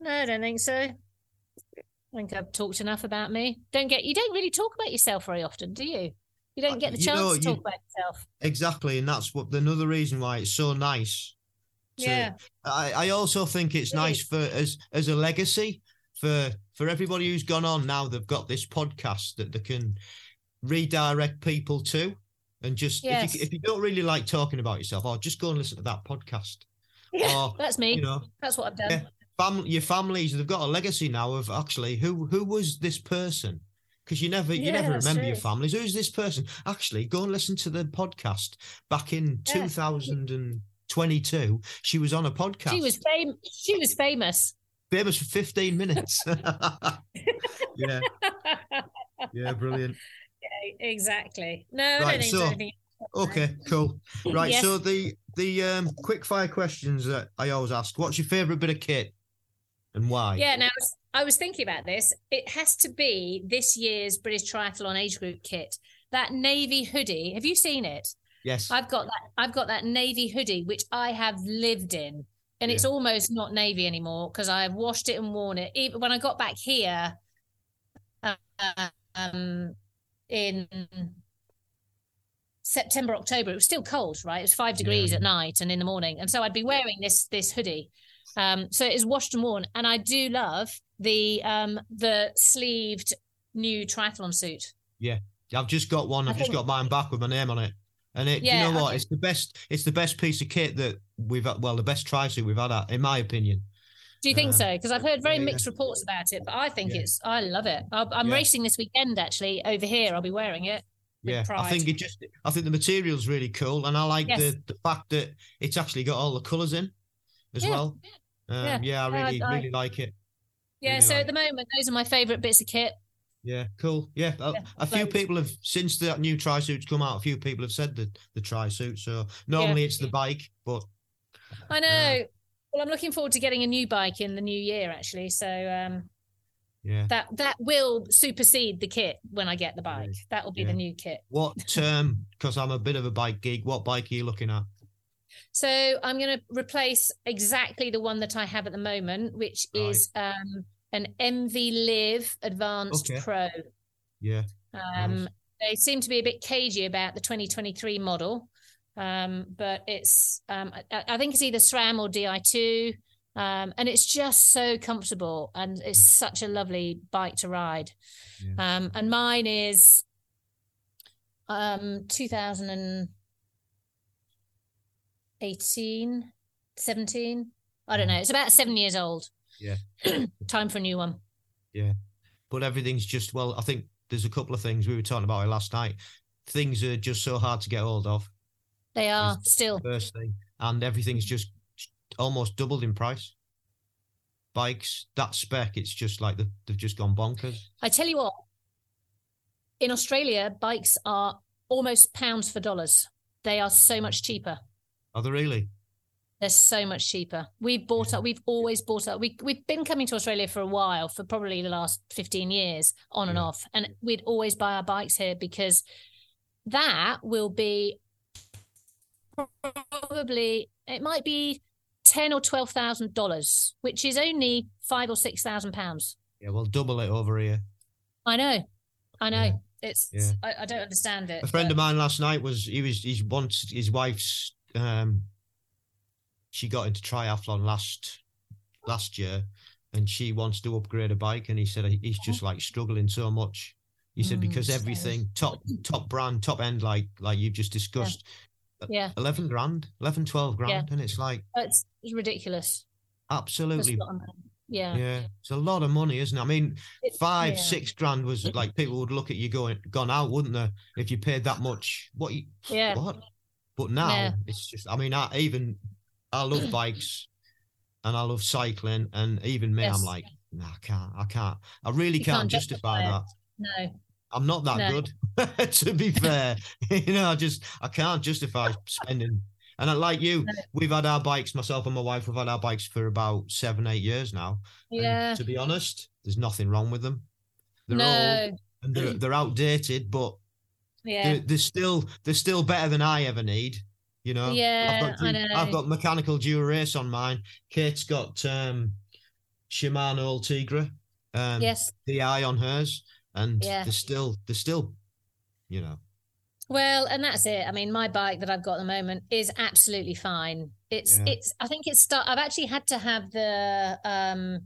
No, I don't think so. I think I've talked enough about me. Don't get you don't really talk about yourself very often, do you? You don't get the chance know, to talk you, about yourself. Exactly, and that's what another reason why it's so nice. To, yeah. I, I also think it's nice for as as a legacy for for everybody who's gone on now. They've got this podcast that they can redirect people to and just yes. if, you, if you don't really like talking about yourself, or oh, just go and listen to that podcast. Yeah, or, that's me. You know, that's what I've done. Yeah, family, your families, they've got a legacy now of actually who who was this person? Because you never you yeah, never remember true. your families. Who's this person? Actually, go and listen to the podcast back in yeah. 2022. She was on a podcast. She was fam- She was famous. Famous for 15 minutes. yeah. Yeah, brilliant yeah, exactly. No, right, so, Okay, cool. Right, yes. so the the um, quick fire questions that I always ask: What's your favourite bit of kit, and why? Yeah, now I was thinking about this. It has to be this year's British Triathlon age group kit. That navy hoodie. Have you seen it? Yes. I've got that. I've got that navy hoodie, which I have lived in, and yeah. it's almost not navy anymore because I've washed it and worn it. Even when I got back here, um, in September, October, it was still cold, right? It was five degrees yeah. at night and in the morning. And so I'd be wearing this this hoodie. Um, so it is washed and worn. And I do love the um the sleeved new triathlon suit. Yeah. I've just got one. I've think, just got mine back with my name on it. And it, yeah, you know what? Think, it's the best. It's the best piece of kit that we've had. Well, the best tri suit we've had, at, in my opinion. Do you think um, so? Because I've heard very yeah, mixed reports about it, but I think yeah. it's. I love it. i am yeah. racing this weekend actually over here. I'll be wearing it. Yeah, pride. I think it just. I think the material's really cool, and I like yes. the the fact that it's actually got all the colours in, as well. Um, yeah. I really I, really like it. Yeah, really so like at the moment, those are my favourite bits of kit. Yeah, cool. Yeah, a, a few people have since that new tri suits come out. A few people have said the the tri suit. So normally it's the bike, but I know. Uh, well, I'm looking forward to getting a new bike in the new year, actually. So um, yeah, that that will supersede the kit when I get the bike. That will be yeah. the new kit. What term? Because I'm a bit of a bike geek. What bike are you looking at? So I'm going to replace exactly the one that I have at the moment, which right. is um an EnviLiv Advanced okay. Pro. Yeah. Um, nice. they seem to be a bit cagey about the 2023 model. Um, but it's um, I, I, think it's either SRAM or Di2. Um, and it's just so comfortable and it's such a lovely bike to ride. Yeah. Um, and mine is um 2018, 17. I don't know. Mm. It's about seven years old. Yeah. Time for a new one. Yeah. But everything's just well, I think there's a couple of things we were talking about last night. Things are just so hard to get hold of. They are still first thing, and everything's just almost doubled in price. Bikes that spec, it's just like they've, they've just gone bonkers. I tell you what, in Australia, bikes are almost pounds for dollars. They are so much cheaper. Are they really? They're so much cheaper. We've bought yeah. up. We've always bought up. We we've been coming to Australia for a while, for probably the last fifteen years, on yeah. and off, and we'd always buy our bikes here because that will be probably it might be ten or twelve thousand dollars, which is only five or six thousand pounds. Yeah, well, double it over here. I know, I know. Yeah. It's yeah. I, I, don't understand it. A friend but... of mine last night was he was he's once his wife's um she got into triathlon last last year and she wants to upgrade a bike and he said he's just like struggling so much He said mm, because everything top top brand, top end, like like you've just discussed. Yeah. 11 grand, 11, 12 grand. Yeah. And it's like, it's ridiculous. Absolutely. Yeah. Yeah. It's a lot of money, isn't it? I mean, five, yeah. six grand was like people would look at you going, gone out, wouldn't they? If you paid that much. What? You, yeah. What? But now yeah. it's just, I mean, I even, I love bikes and I love cycling. And even me, yes. I'm like, no, I can't. I can't. I really can't, can't, justify, that. No. I'm not that no. good, to be fair. you know, I just I can't justify spending. And I, like you, we've had our bikes, myself and my wife, we've had our bikes for about seven, eight years now. Yeah. And to be honest, there's nothing wrong with them. They're no. old and they're, they're outdated, but yeah, they're, they're still they're still better than I ever need. You know, yeah, I've got, I know. I've got mechanical Dura-Ace on mine. Kate's got um Shimano Ultegra. Um, yes. The eye on hers, and yeah. they're still they're still, you know. Well, and that's it. I mean, my bike that I've got at the moment is absolutely fine. It's yeah. it's. I think it's start. I've actually had to have the um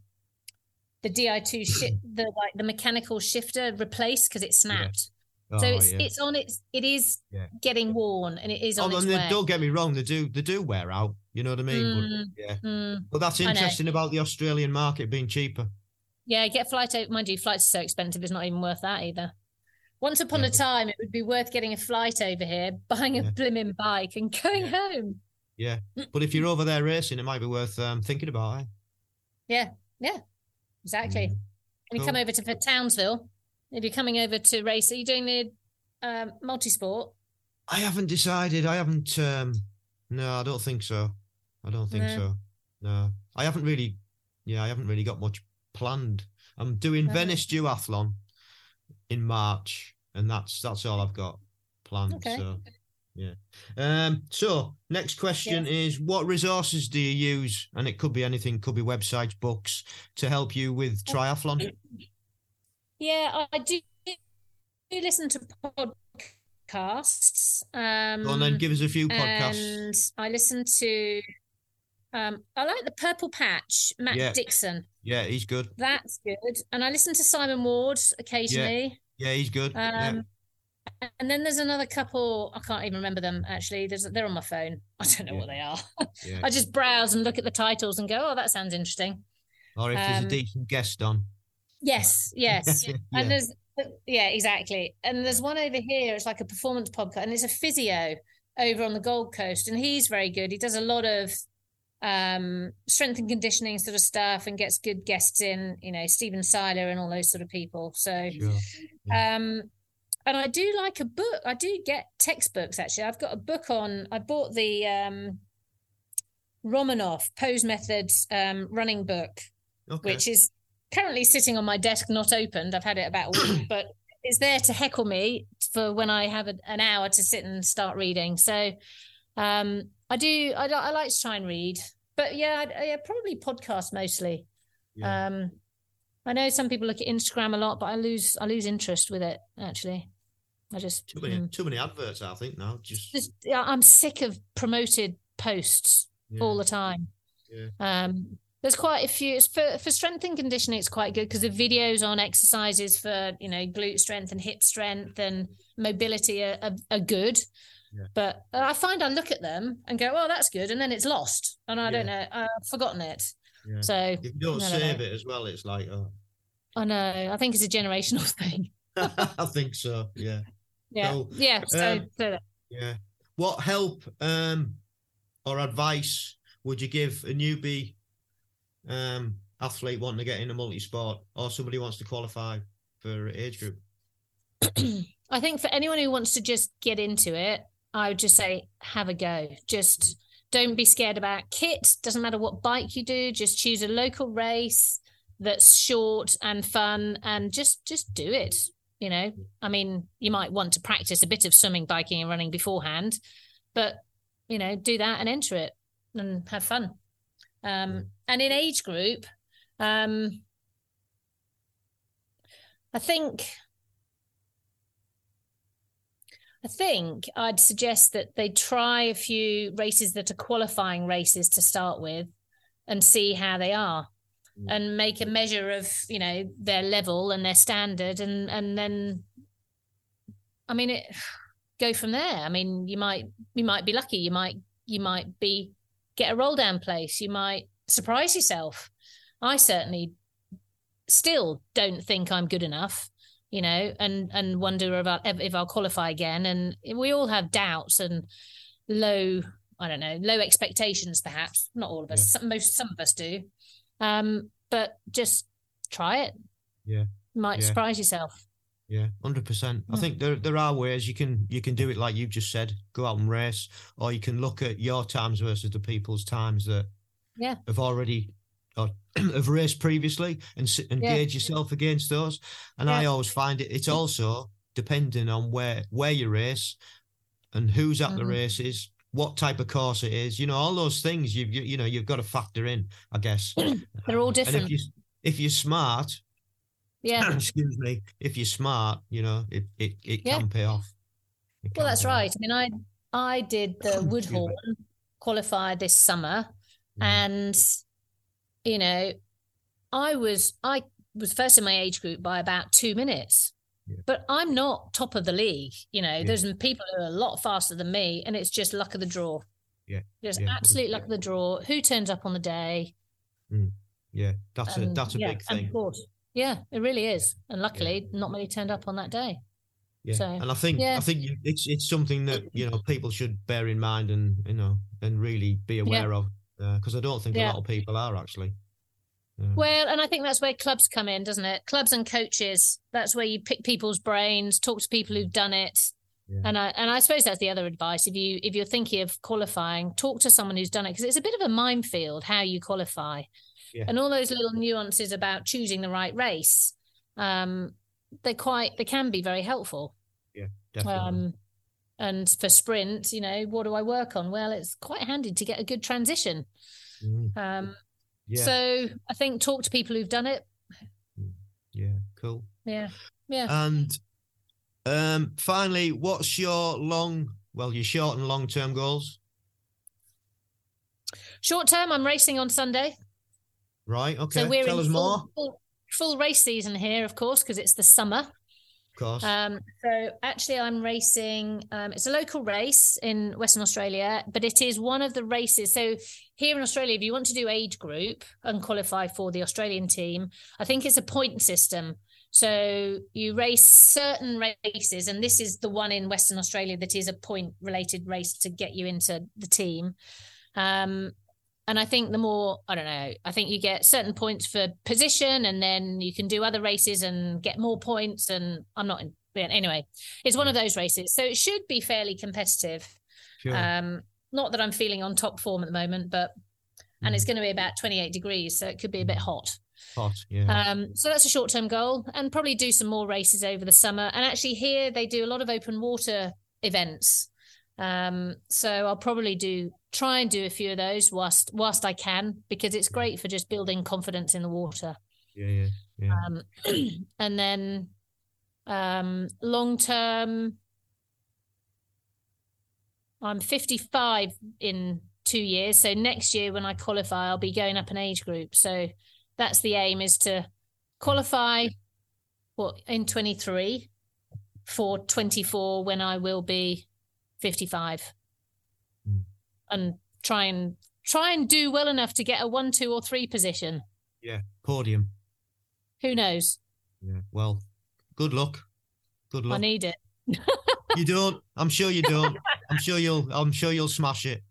the Di2 shift the like the mechanical shifter replaced because it snapped. Oh, so it's yeah. it's on its it is yeah. getting worn and it is on oh, its way. Don't get me wrong, they do they do wear out. You know what I mean? Mm, but, yeah. Mm, but that's interesting about the Australian market being cheaper. Yeah, get flight out. Mind you, flights are so expensive; it's not even worth that either. Once upon yeah. a time, it would be worth getting a flight over here, buying a yeah. blimmin' bike, and going yeah. home. Yeah, but if you're over there racing, it might be worth um, thinking about. Eh? Yeah, yeah, exactly. Mm. When you come over to Townsville, if you're coming over to race, are you doing the um, multi-sport? I haven't decided. I haven't. Um, no, I don't think so. I don't think no. so. No, I haven't really. Yeah, I haven't really got much planned. I'm doing no. Venice Duathlon in March, and that's that's all I've got planned. Okay. So yeah. Um. So next question is, what resources do you use? And it could be anything. Could be websites, books to help you with triathlon. Yeah, I do, do listen to podcasts. Um, Go on then, give us a few podcasts. And I listen to um, I like the Purple Patch, Matt yeah. Dixon. Yeah, he's good. That's good. And I listen to Simon Ward occasionally. Yeah, yeah he's good. Um, yeah. And then there's another couple. I can't even remember them actually. There's, they're on my phone. I don't know what they are. Yeah. I just browse and look at the titles and go, "Oh, that sounds interesting." Or if um, there's a um, decent guest on. Yes, yes. And there's yeah, exactly. And there's one over here. It's like a performance podcast, and it's a physio over on the Gold Coast, and he's very good. He does a lot of um, strength and conditioning sort of stuff and gets good guests in, you know, Stephen Seiler and all those sort of people. So, sure. yeah. um, and I do like a book. I do get textbooks actually. I've got a book on, I bought the um, Romanov Pose Methods um, running book, okay. which is currently sitting on my desk, not opened. I've had it about a week, but it's there to heckle me for when I have a, an hour to sit and start reading. So, um, I do. I, I like to try and read, but yeah, I, yeah, probably podcast mostly. Yeah. Um, I know some people look at Instagram a lot, but I lose I lose interest with it. Actually, I just too many mm. too many adverts. I think now just, just yeah, I'm sick of promoted posts yeah. all the time. Yeah. Um, there's quite a few for for strength and conditioning. It's quite good because the videos on exercises for you know glute strength and hip strength and mobility are, are, are good. But I find I look at them and go, "Oh, that's good," and then it's lost, and I yeah. don't know, I've forgotten it. Yeah. So if you don't save it as well, it's like, oh. I know. I think it's a generational thing. I think so. Yeah. Yeah. So, yeah. So, um, so yeah. What help um, or advice would you give a newbie um, athlete wanting to get in a multi-sport, or somebody wants to qualify for age group? I think for anyone who wants to just get into it, I would just say have a go. Just don't be scared about kit. Doesn't matter what bike you do. Just choose a local race that's short and fun, and just just do it. You know, I mean, you might want to practice a bit of swimming, biking, and running beforehand, but you know, do that and enter it and have fun. Um, and in age group, um, I think I think I'd suggest that they try a few races that are qualifying races to start with and see how they are mm. and make a measure of, you know, their level and their standard and and then I mean, it go from there. I mean, you might you might be lucky. You might you might be get a roll down place. You might surprise yourself. I certainly still don't think I'm good enough, you know, and and wonder about if I'll qualify again. And we all have doubts and low, I don't know, low expectations. Perhaps not all of us. Yeah. Some, most some of us do. Um, but just try it. Yeah, might yeah. surprise yourself. Yeah, hundred percent. I think there there are ways you can you can do it like you just said, go out and race, or you can look at your times versus the people's times that yeah have already or have raced previously and and yeah. gauge yourself against those. And yeah. I always find it it's also depending on where where you race and who's at mm-hmm. the races, what type of course it is, you know, all those things you've you, you know you've got to factor in, I guess. They're all different. And if you if you're smart, yeah, excuse me, if you're smart, you know, it it, it yeah. can pay off. Well, that's right. Off. I mean, I I did the Woodhorn qualify this summer, mm. and you know, I was I was first in my age group by about two minutes. Yeah. But I'm not top of the league. You know, yeah. there's people who are a lot faster than me, and it's just luck of the draw. Yeah, just absolute luck of the draw. Who turns up on the day? Mm. Yeah, that's a that's a big thing. Of course, yeah, it really is. And luckily, not many turned up on that day. Yeah, so, and I think I think it's it's something that you know people should bear in mind and you know and really be aware of because uh, I don't think a lot of people are actually. Well, and I think that's where clubs come in, doesn't it? Clubs and coaches. That's where you pick people's brains, talk to people who've done it. Yeah. And I and I suppose that's the other advice. If you if you're thinking of qualifying, talk to someone who's done it because it's a bit of a minefield how you qualify, yeah. and all those little nuances about choosing the right race. Um, they're quite they can be very helpful. Yeah, definitely. Um, and for sprint, you know, what do I work on? Well, it's quite handy to get a good transition. Mm. Um, yeah. So I think talk to people who've done it. Yeah, cool. Yeah, yeah. And um, finally, what's your long, well, your short and long term goals? Short term, I'm racing on Sunday. Right. Okay. So we're Tell us full, more. Full, full race season here, of course, because it's the summer Of course. Um, so actually, I'm racing. Um, it's a local race in Western Australia, but it is one of the races. So here in Australia, if you want to do age group and qualify for the Australian team, I think it's a point system. So you race certain races, and this is the one in Western Australia that is a point related race to get you into the team. Um, and I think the more I don't know, I think you get certain points for position, and then you can do other races and get more points. And I'm not in, anyway. It's one of those races, so it should be fairly competitive. Sure. Um, not that I'm feeling on top form at the moment, but and it's mm. going to be about 28 degrees, so it could be a bit hot. Hot, yeah. Um, so that's a short term goal, and probably do some more races over the summer. And actually, here they do a lot of open water events. Um, so I'll probably do try and do a few of those whilst whilst I can because it's great for just building confidence in the water. Yeah, yeah, yeah. Um, and then um, long term, I'm 55 in two years. So next year when I qualify, I'll be going up an age group. So that's the aim is to qualify what in 23 for 24 when I will be 55 mm. and try and try and do well enough to get a one, two, or three position. Yeah, podium. Who knows? Yeah. Well, good luck. Good luck. I need it. you don't. I'm sure you don't. I'm sure you'll. I'm sure you'll smash it.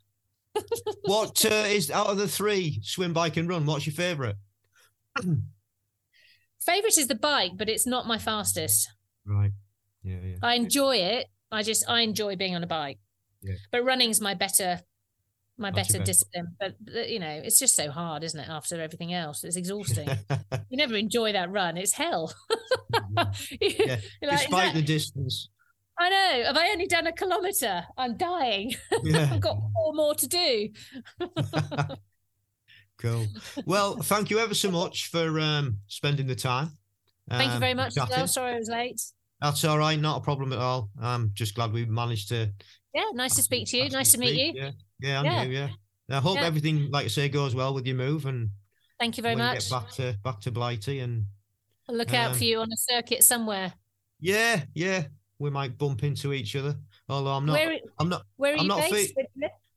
what uh, is out of the three swim, bike, and run? What's your favourite? favorite is the bike, but it's not my fastest. Right. Yeah. Yeah. I enjoy it, I just I enjoy being on a bike. Yeah. But running's my better my better discipline. But you know, it's just so hard, isn't it? After everything else, it's exhausting. you never enjoy that run. It's hell. yeah. like, Despite that... the distance. I know. Have I only done a kilometre? I'm dying. Yeah. I've got four more to do. cool. Well, thank you ever so much for um, spending the time. Thank um, you very much. Sorry I was late. That's all right. Not a problem at all. I'm just glad we managed to. Yeah, nice to speak to you. Nice to meet you. Yeah, yeah, yeah. You, yeah. I hope yeah. everything, like I say, goes well with your move and. Thank you very much. Back to back to Blighty and. I'll look out um, for you on a circuit somewhere. Yeah, yeah. we might bump into each other. Although I'm not, where, I'm not, where are I'm you not based?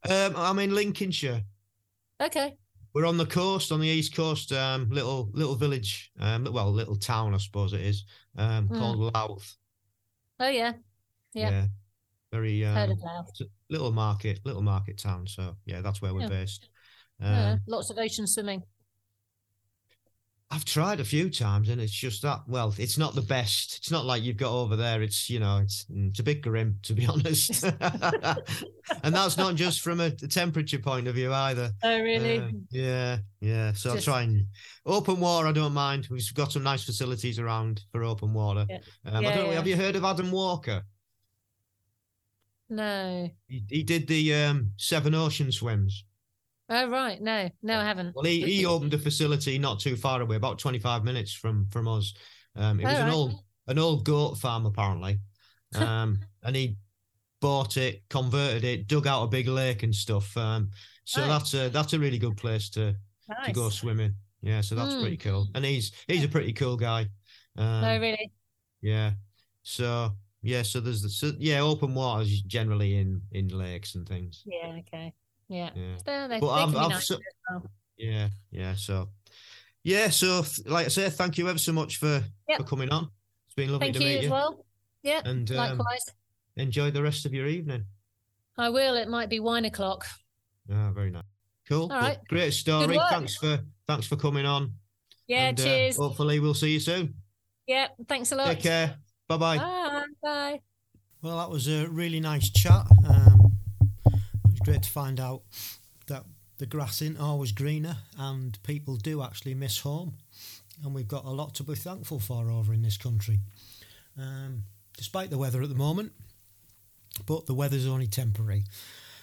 Um, I'm in Lincolnshire. Okay. We're on the coast, on the east coast, um, little little village, um, well, little town, I suppose it is, um, mm. called Louth. Oh yeah, yeah. yeah. Very um, Heard of Louth. little market, little market town. So yeah, that's where we're yeah. based. yeah, um, lots of ocean swimming. I've tried a few times and it's just that well, it's not the best. It's not like you've got over there. It's you know, it's mm, it's a bit grim to be honest. and that's not just from a, temperature point of view either. Oh really? Uh, yeah, yeah. So just... I'll try and open water. I don't mind. We've got some nice facilities around for open water. Yeah. Um, yeah, I don't yeah. Have you heard of Adam Walker? No. He, he did the um, Seven Ocean swims. Oh right, no, no, I haven't. Well, he, he opened a facility not too far away, about twenty five minutes from from us. Um, it was an old an old goat farm apparently, um, and he bought it, converted it, dug out a big lake and stuff. Um, so that's a that's a really good place to nice. to go swimming. Yeah, so that's mm. pretty cool. And he's he's a pretty cool guy. Um, oh really? Yeah. So yeah, so there's the so, yeah open waters generally in in lakes and things. Yeah. Okay. Yeah. yeah. they, but I'm, nice so, well. Yeah, yeah. So, yeah. So, like I say, thank you ever so much for yep. for coming on. It's been lovely thank to you meet you. As well. Yeah. And um, likewise. Enjoy the rest of your evening. I will. It might be wine o'clock. Ah, very nice. Cool. All right. Well, great story. Thanks for thanks for coming on. Yeah. And, uh, cheers. Uh, hopefully, we'll see you soon. Yeah. Thanks a lot. Take care. Bye-bye. Bye. Bye. Well, that was a really nice chat. Great to find out that the grass isn't always greener and people do actually miss home. And we've got a lot to be thankful for over in this country, um, despite the weather at the moment. But the weather's only temporary.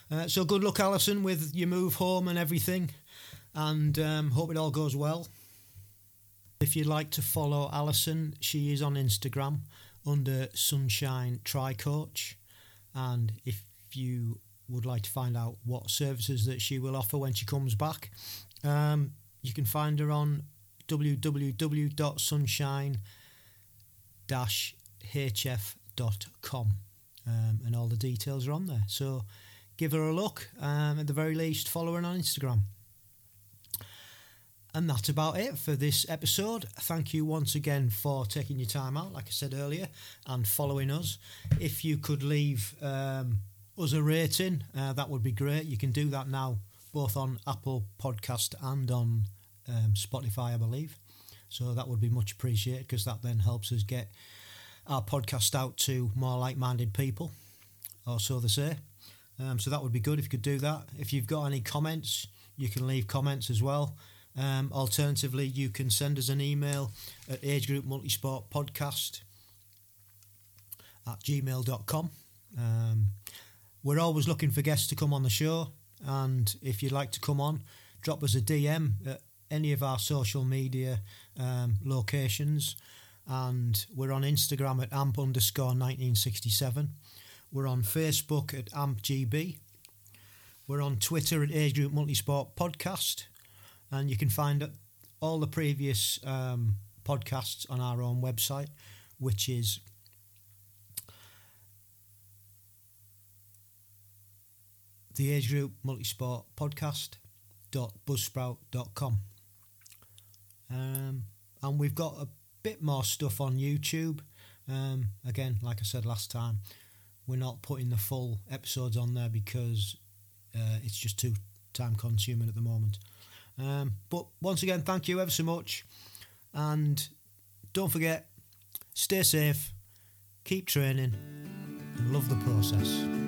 Uh, so good luck, Alison, with your move home and everything. And um, hope it all goes well. If you'd like to follow Alison, she is on Instagram under Sunshine Tri Coach. And if you would like to find out what services that she will offer when she comes back, um, you can find her on www.sunshine-hf.com um, and all the details are on there. So give her a look. Um, at the very least, follow her on Instagram. And that's about it for this episode. Thank you once again for taking your time out, like I said earlier, and following us. If you could leave um, us a rating, uh, that would be great. You can do that now, both on Apple Podcast and on um, Spotify, I believe. So that would be much appreciated because that then helps us get our podcast out to more like-minded people, or so they say. Um, so that would be good if you could do that. If you've got any comments, you can leave comments as well. Um, alternatively, you can send us an email at age group multisport podcast at gmail.com. Um, we're always looking for guests to come on the show, and if you'd like to come on, drop us a DM at any of our social media um, locations. And we're on Instagram at amp underscore 1967. We're on Facebook at ampgb. We're on Twitter at Age Group Multisport Podcast. And you can find all the previous um, podcasts on our own website, which is the age group multisport podcast.buzzsprout.com. Um, and we've got a bit more stuff on YouTube. Um, again, like I said last time, we're not putting the full episodes on there because uh, it's just too time consuming at the moment. Um, but once again, thank you ever so much. And don't forget, stay safe, keep training, and love the process.